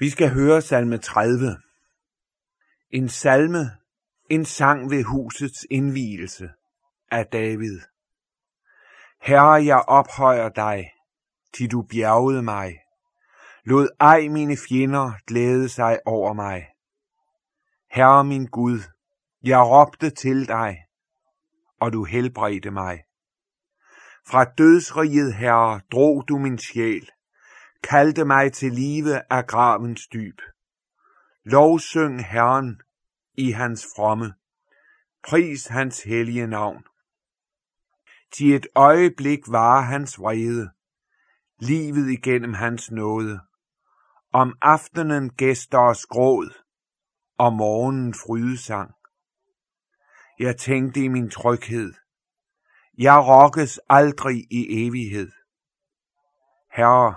Vi skal høre salme 30. En salme, en sang ved husets indvielse af David. Herre, jeg ophøjer dig, til du bjergede mig. Lod ej mine fjender glæde sig over mig. Herre min Gud, jeg råbte til dig, og du helbredte mig. Fra dødsriget, Herre, drog du min sjæl kaldte mig til live af gravens dyb. Lovsyng Herren i hans fromme. Pris hans hellige navn. Til et øjeblik var hans vrede, livet igennem hans nåde. Om aftenen gæster og gråd, og morgenen frydesang. Jeg tænkte i min tryghed, jeg rokkes aldrig i evighed. Herre,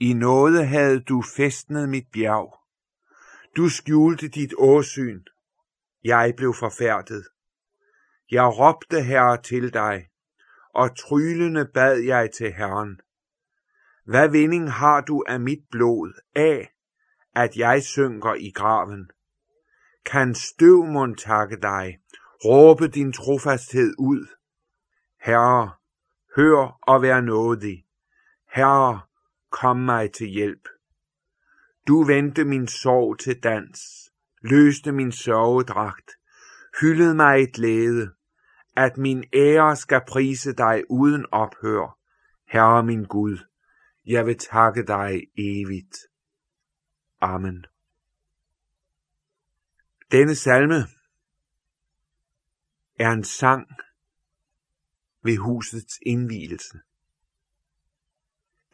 i nåde havde du festnet mit bjerg. Du skjulte dit åsyn. Jeg blev forfærdet. Jeg råbte herre til dig, og trylende bad jeg til Herren. Hvad vinding har du af mit blod, af, at jeg synker i graven? Kan støv mon takke dig, råbe din trofasthed ud? Herre, hør og vær nådig. Herre, kom mig til hjælp. Du vendte min sorg til dans, løste min sørgedragt, hyldede mig et glæde, at min ære skal prise dig uden ophør, Herre min Gud. Jeg vil takke dig evigt. Amen. Denne salme er en sang ved husets indvielse.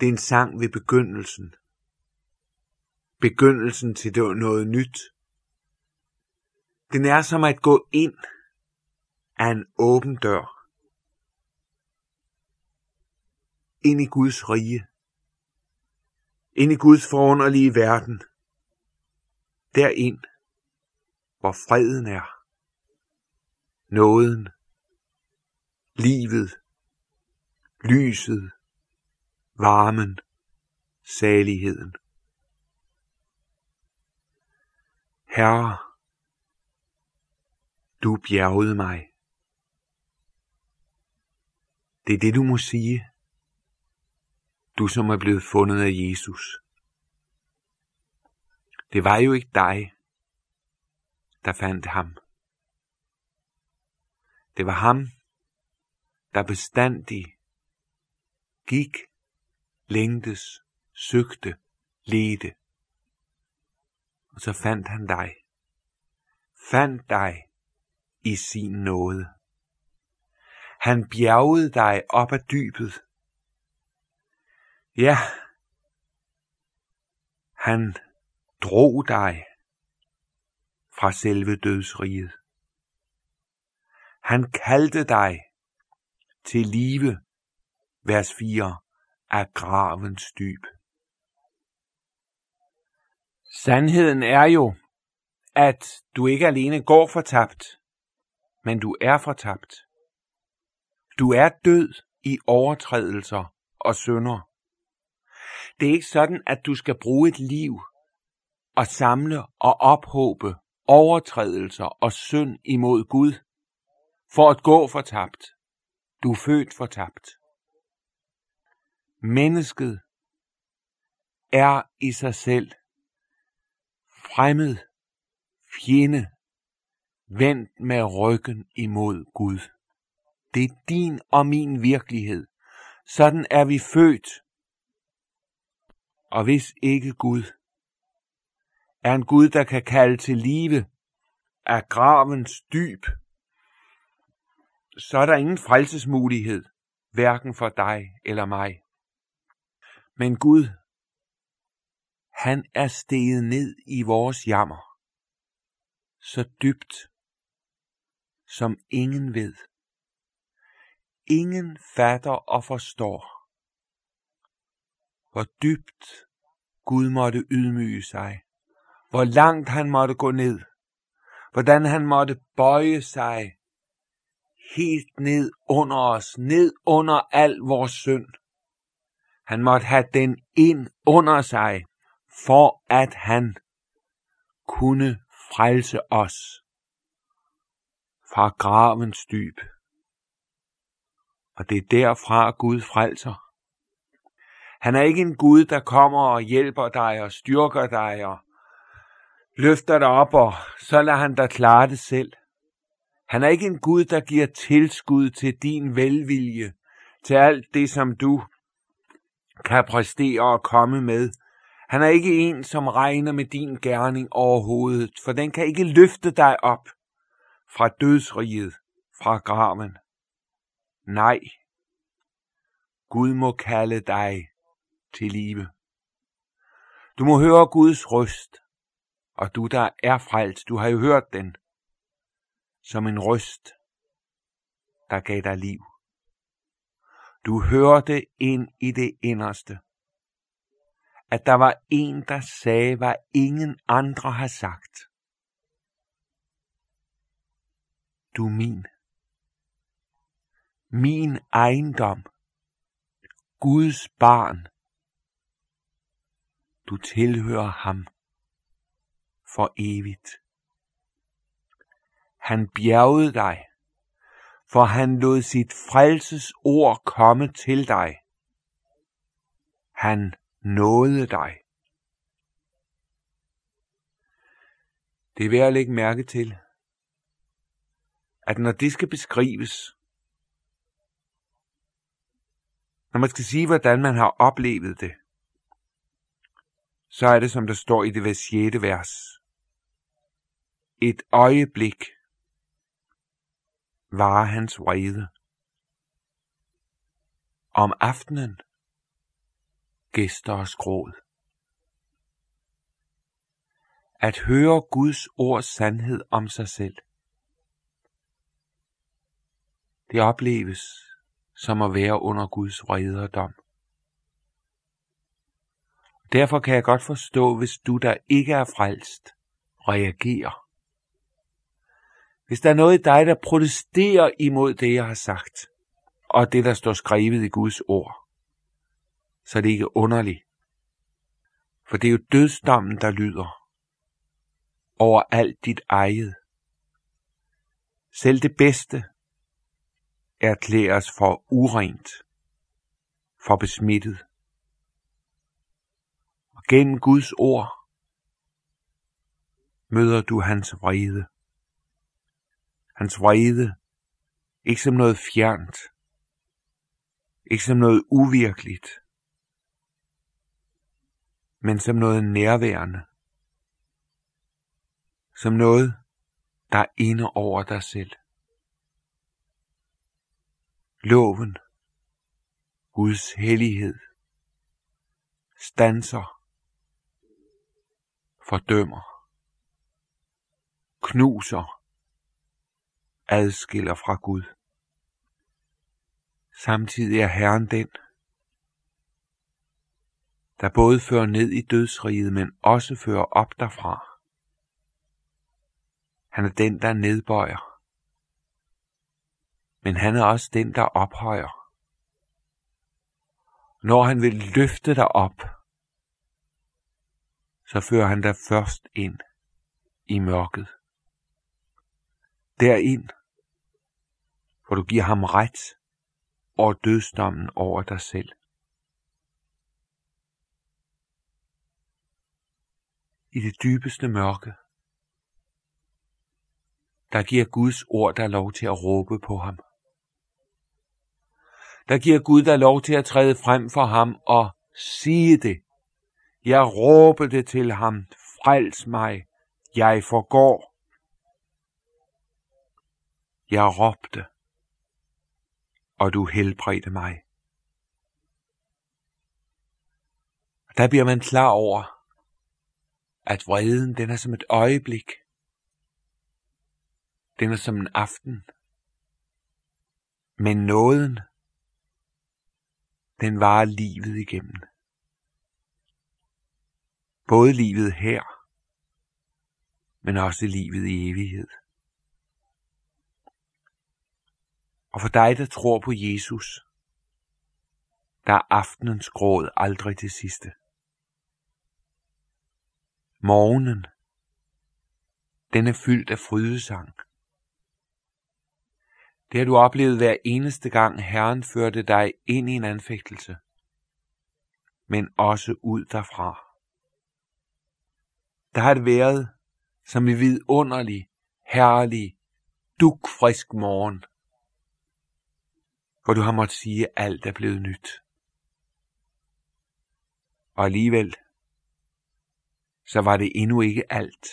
Det er en sang ved begyndelsen. Begyndelsen til noget nyt. Den er som at gå ind af en åben dør. Ind i Guds rige. Ind i Guds forunderlige verden. Derind, hvor freden er. Nåden. Livet. Lyset varmen, saligheden. Herre, du bjergede mig. Det er det, du må sige. Du, som er blevet fundet af Jesus. Det var jo ikke dig, der fandt ham. Det var ham, der bestandig gik længtes, søgte, ledte. Og så fandt han dig. Fandt dig i sin nåde. Han bjergede dig op af dybet. Ja, han drog dig fra selve dødsriget. Han kaldte dig til live, vers 4 af gravens dyb. Sandheden er jo, at du ikke alene går fortabt, men du er fortabt. Du er død i overtrædelser og synder. Det er ikke sådan, at du skal bruge et liv og samle og ophåbe overtrædelser og synd imod Gud for at gå fortabt. Du er født fortabt. Mennesket er i sig selv fremmed, fjende, vendt med ryggen imod Gud. Det er din og min virkelighed. Sådan er vi født. Og hvis ikke Gud er en Gud, der kan kalde til live af gravens dyb, så er der ingen frelsesmulighed, hverken for dig eller mig. Men Gud, han er steget ned i vores jammer, så dybt, som ingen ved. Ingen fatter og forstår, hvor dybt Gud måtte ydmyge sig, hvor langt han måtte gå ned, hvordan han måtte bøje sig helt ned under os, ned under al vores synd. Han måtte have den ind under sig, for at han kunne frelse os fra gravens dyb. Og det er derfra Gud frelser. Han er ikke en Gud, der kommer og hjælper dig og styrker dig og løfter dig op, og så lader han dig klare det selv. Han er ikke en Gud, der giver tilskud til din velvilje, til alt det, som du kan præstere og komme med. Han er ikke en, som regner med din gerning overhovedet, for den kan ikke løfte dig op fra dødsriget, fra graven. Nej, Gud må kalde dig til live. Du må høre Guds røst, og du der er frelst, du har jo hørt den, som en røst, der gav dig liv. Du hørte ind i det inderste, at der var en, der sagde, hvad ingen andre har sagt. Du er min. Min ejendom. Guds barn. Du tilhører ham for evigt. Han bjergede dig, for han lod sit frelses ord komme til dig. Han nåede dig. Det er værd at lægge mærke til, at når det skal beskrives, når man skal sige, hvordan man har oplevet det, så er det, som der står i det vers 6. vers. Et øjeblik var hans vrede. Om aftenen gæster og skråd. At høre Guds ords sandhed om sig selv. Det opleves som at være under Guds vrede og dom. Derfor kan jeg godt forstå, hvis du der ikke er frelst, reagerer. Hvis der er noget i dig, der protesterer imod det, jeg har sagt, og det, der står skrevet i Guds ord, så er det ikke underligt. For det er jo dødsdommen, der lyder over alt dit eget. Selv det bedste erklæres for urent, for besmittet. Og gennem Guds ord møder du hans vrede. Hans vrede, ikke som noget fjernt, ikke som noget uvirkeligt, men som noget nærværende, som noget, der er inde over dig selv. Loven, Guds hellighed, stanser, fordømmer, knuser, adskiller fra Gud. Samtidig er Herren den, der både fører ned i dødsriget, men også fører op derfra. Han er den, der nedbøjer. Men han er også den, der ophøjer. Når han vil løfte dig op, så fører han dig først ind i mørket. Derind, hvor du giver ham ret over dødsdommen over dig selv. I det dybeste mørke, der giver Guds ord der lov til at råbe på ham. Der giver Gud der lov til at træde frem for ham og sige det. Jeg råber det til ham, frels mig, jeg forgår. Jeg råbte, og du helbredte mig. Der bliver man klar over, at vreden den er som et øjeblik. Den er som en aften. Men nåden, den varer livet igennem. Både livet her, men også livet i evighed. Og for dig, der tror på Jesus, der er aftenens gråd aldrig til sidste. Morgenen, den er fyldt af frydesang. Det har du oplevet hver eneste gang Herren førte dig ind i en anfægtelse, men også ud derfra. Der har det været som i vidunderlig, herlig, dukfrisk morgen, hvor du har måttet sige, at alt er blevet nyt. Og alligevel, så var det endnu ikke alt.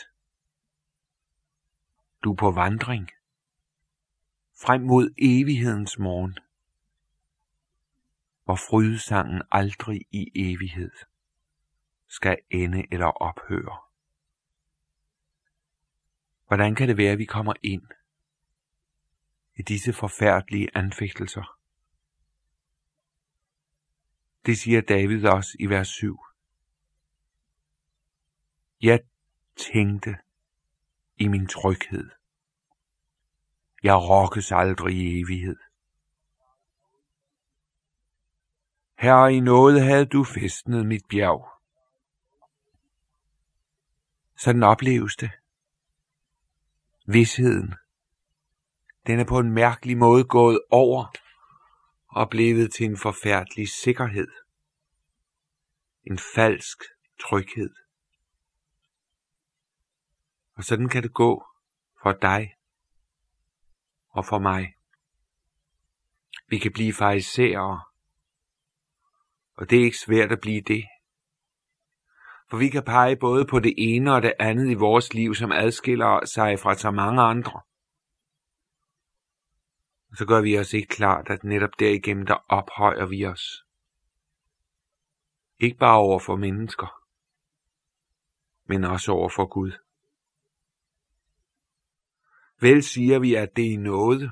Du er på vandring frem mod evighedens morgen, hvor frydesangen aldrig i evighed skal ende eller ophøre. Hvordan kan det være, at vi kommer ind i disse forfærdelige anfægtelser? Det siger David også i vers 7. Jeg tænkte i min tryghed. Jeg rokkes aldrig i evighed. Her i noget havde du festnet mit bjerg. Sådan opleves det. Vidsheden. Den er på en mærkelig måde gået over og blevet til en forfærdelig sikkerhed. En falsk tryghed. Og sådan kan det gå for dig og for mig. Vi kan blive farisæere, og det er ikke svært at blive det. For vi kan pege både på det ene og det andet i vores liv, som adskiller sig fra så mange andre. Og så gør vi os ikke klart, at netop derigennem der ophøjer vi os. Ikke bare over for mennesker, men også over for Gud. Vel siger vi, at det er noget.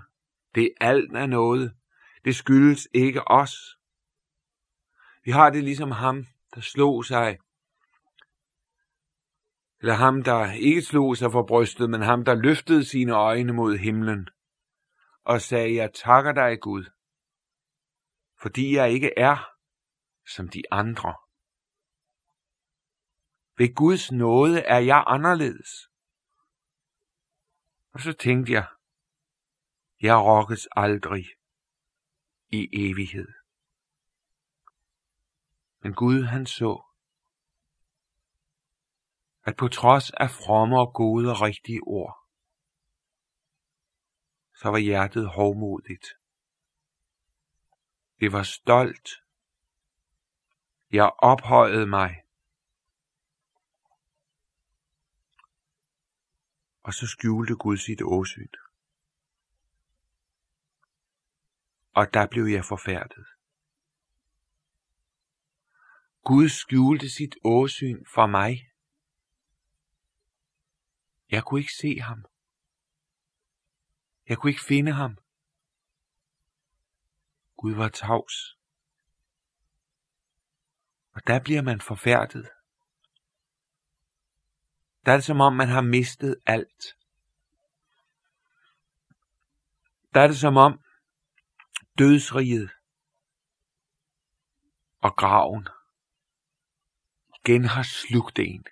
Det er alt er noget. Det skyldes ikke os. Vi har det ligesom ham, der slog sig. Eller ham, der ikke slog sig for brystet, men ham, der løftede sine øjne mod himlen og sagde, jeg takker dig Gud, fordi jeg ikke er som de andre. Ved Guds nåde er jeg anderledes. Og så tænkte jeg, jeg rokkes aldrig i evighed. Men Gud han så, at på trods af fromme og gode og rigtige ord, så var hjertet hovmodigt. Det var stolt. Jeg ophøjede mig og så skjulte Gud sit åsyn. Og der blev jeg forfærdet. Gud skjulte sit åsyn for mig. Jeg kunne ikke se ham. Jeg kunne ikke finde ham. Gud var tavs. Og der bliver man forfærdet der er det som om, man har mistet alt. Der er det som om, dødsriget og graven igen har slugt en.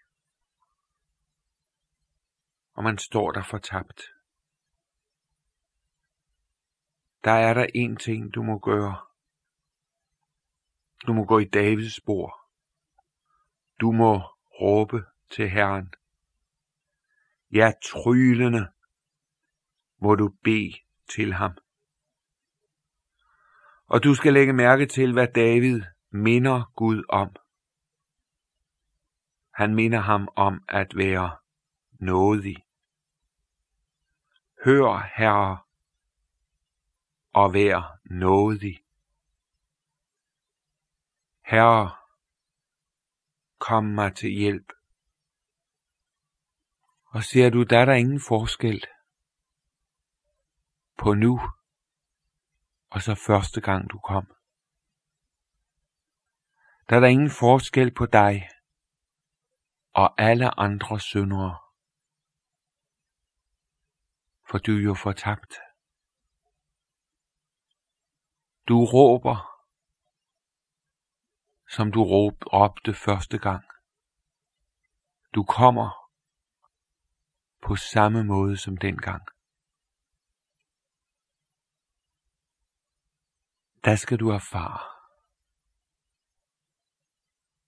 Og man står der fortabt. Der er der en ting, du må gøre. Du må gå i Davids spor. Du må råbe til Herren. Ja, tryllende må du bede til ham. Og du skal lægge mærke til, hvad David minder Gud om. Han minder ham om at være nådig. Hør, Herre, og vær nådig. Herre, kom mig til hjælp. Og ser du, der er der ingen forskel på nu og så første gang du kom. Der er der ingen forskel på dig og alle andre syndere. For du er jo fortabt. Du råber, som du råbte første gang. Du kommer på samme måde som dengang. Der skal du erfare,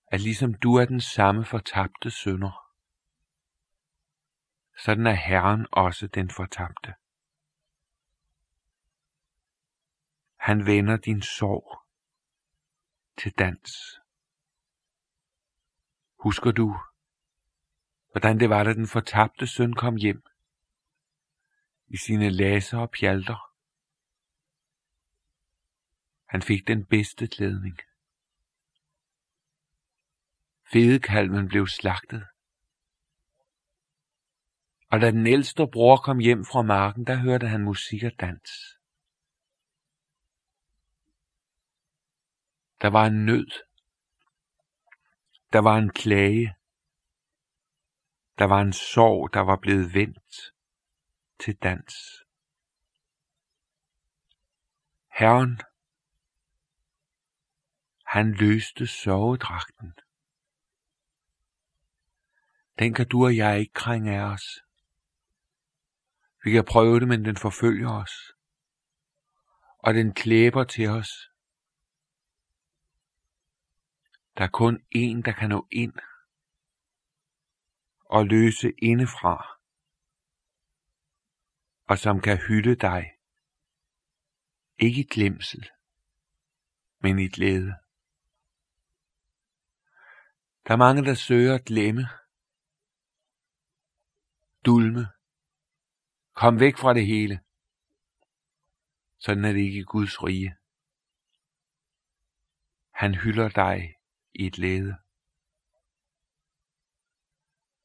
at ligesom du er den samme fortabte sønder, sådan er Herren også den fortabte. Han vender din sorg til dans. Husker du, hvordan det var, da den fortabte søn kom hjem i sine laser og pjalter? Han fik den bedste klædning. Fedekalven blev slagtet. Og da den ældste bror kom hjem fra marken, der hørte han musik og dans. Der var en nød. Der var en klage. Der var en sorg, der var blevet vendt til dans. Herren, han løste sovedragten. Den kan du og jeg ikke krænge af os. Vi kan prøve det, men den forfølger os. Og den klæber til os. Der er kun én, der kan nå ind og løse indefra, og som kan hylde dig, ikke i glemsel, men i glæde. Der er mange, der søger at glemme, dulme, kom væk fra det hele. Sådan er det ikke i Guds rige. Han hylder dig i et lede.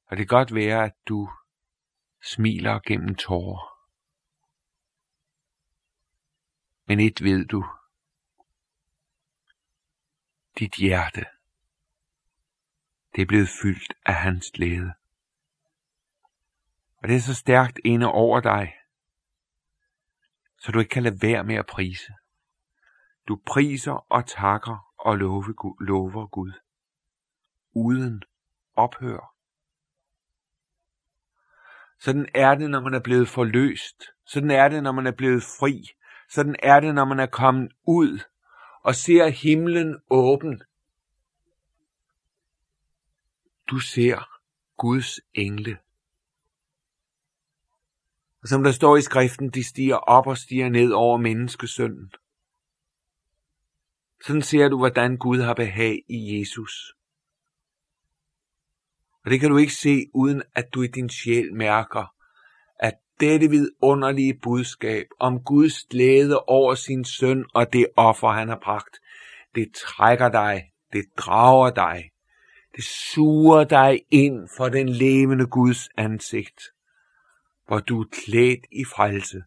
Og det kan godt være, at du smiler gennem tårer. Men et ved du. Dit hjerte, det er blevet fyldt af hans glæde. Og det er så stærkt inde over dig, så du ikke kan lade være med at prise. Du priser og takker og lover, lover Gud. Uden ophør. Sådan er det, når man er blevet forløst. Sådan er det, når man er blevet fri. Sådan er det, når man er kommet ud og ser himlen åben. Du ser Guds engle. Og som der står i skriften, de stiger op og stiger ned over menneskesønnen. Sådan ser du, hvordan Gud har behag i Jesus. Og det kan du ikke se, uden at du i din sjæl mærker, at dette vidunderlige budskab om Guds glæde over sin søn og det offer, han har bragt, det trækker dig, det drager dig, det suger dig ind for den levende Guds ansigt, hvor du er klædt i frelse,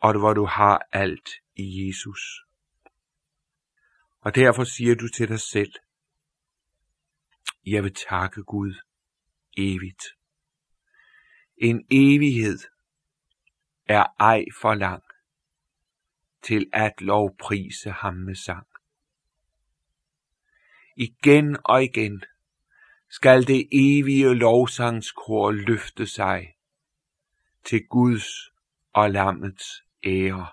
og hvor du har alt i Jesus. Og derfor siger du til dig selv, jeg vil takke Gud evigt. En evighed er ej for lang til at lovprise ham med sang. Igen og igen skal det evige lovsangskor løfte sig til Guds og lammets ære.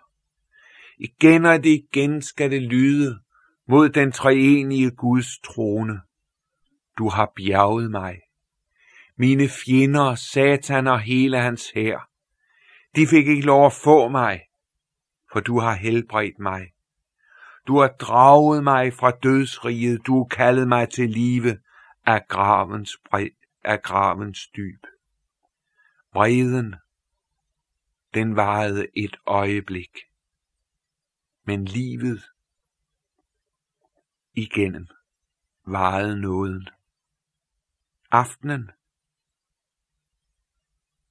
Igen og det igen skal det lyde mod den treenige Guds trone. Du har bjerget mig. Mine fjender, Satan og hele hans hær, de fik ikke lov at få mig, for du har helbredt mig. Du har draget mig fra dødsriget, du har kaldet mig til live af gravens, af gravens dyb. Vreden, den varede et øjeblik, men livet igennem varede nåden. Aftenen,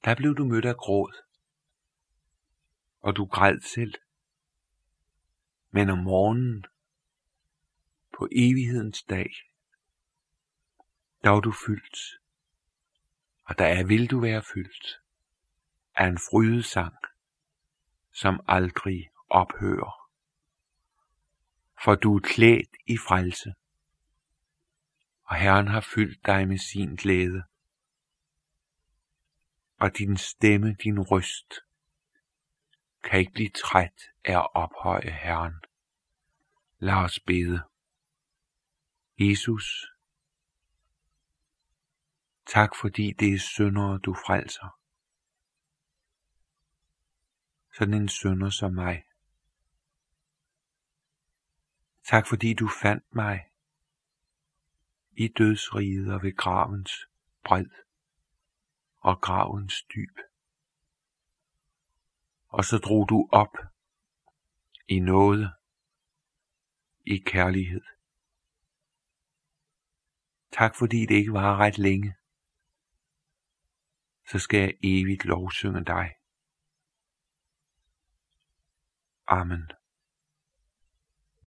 der blev du mødt af gråd, og du græd selv. Men om morgenen, på evighedens dag, der var du fyldt, og der er vil du være fyldt af en frydesang, som aldrig ophører for du er klædt i frelse, og Herren har fyldt dig med sin glæde. og din stemme, din røst, kan ikke blive træt af at ophøje Herren. Lad os bede. Jesus, tak fordi det er syndere, du frelser. Sådan en synder som mig. Tak fordi du fandt mig i dødsriget og ved gravens bred og gravens dyb. Og så drog du op i noget, i kærlighed. Tak fordi det ikke var ret længe, så skal jeg evigt lovsynge dig. Amen.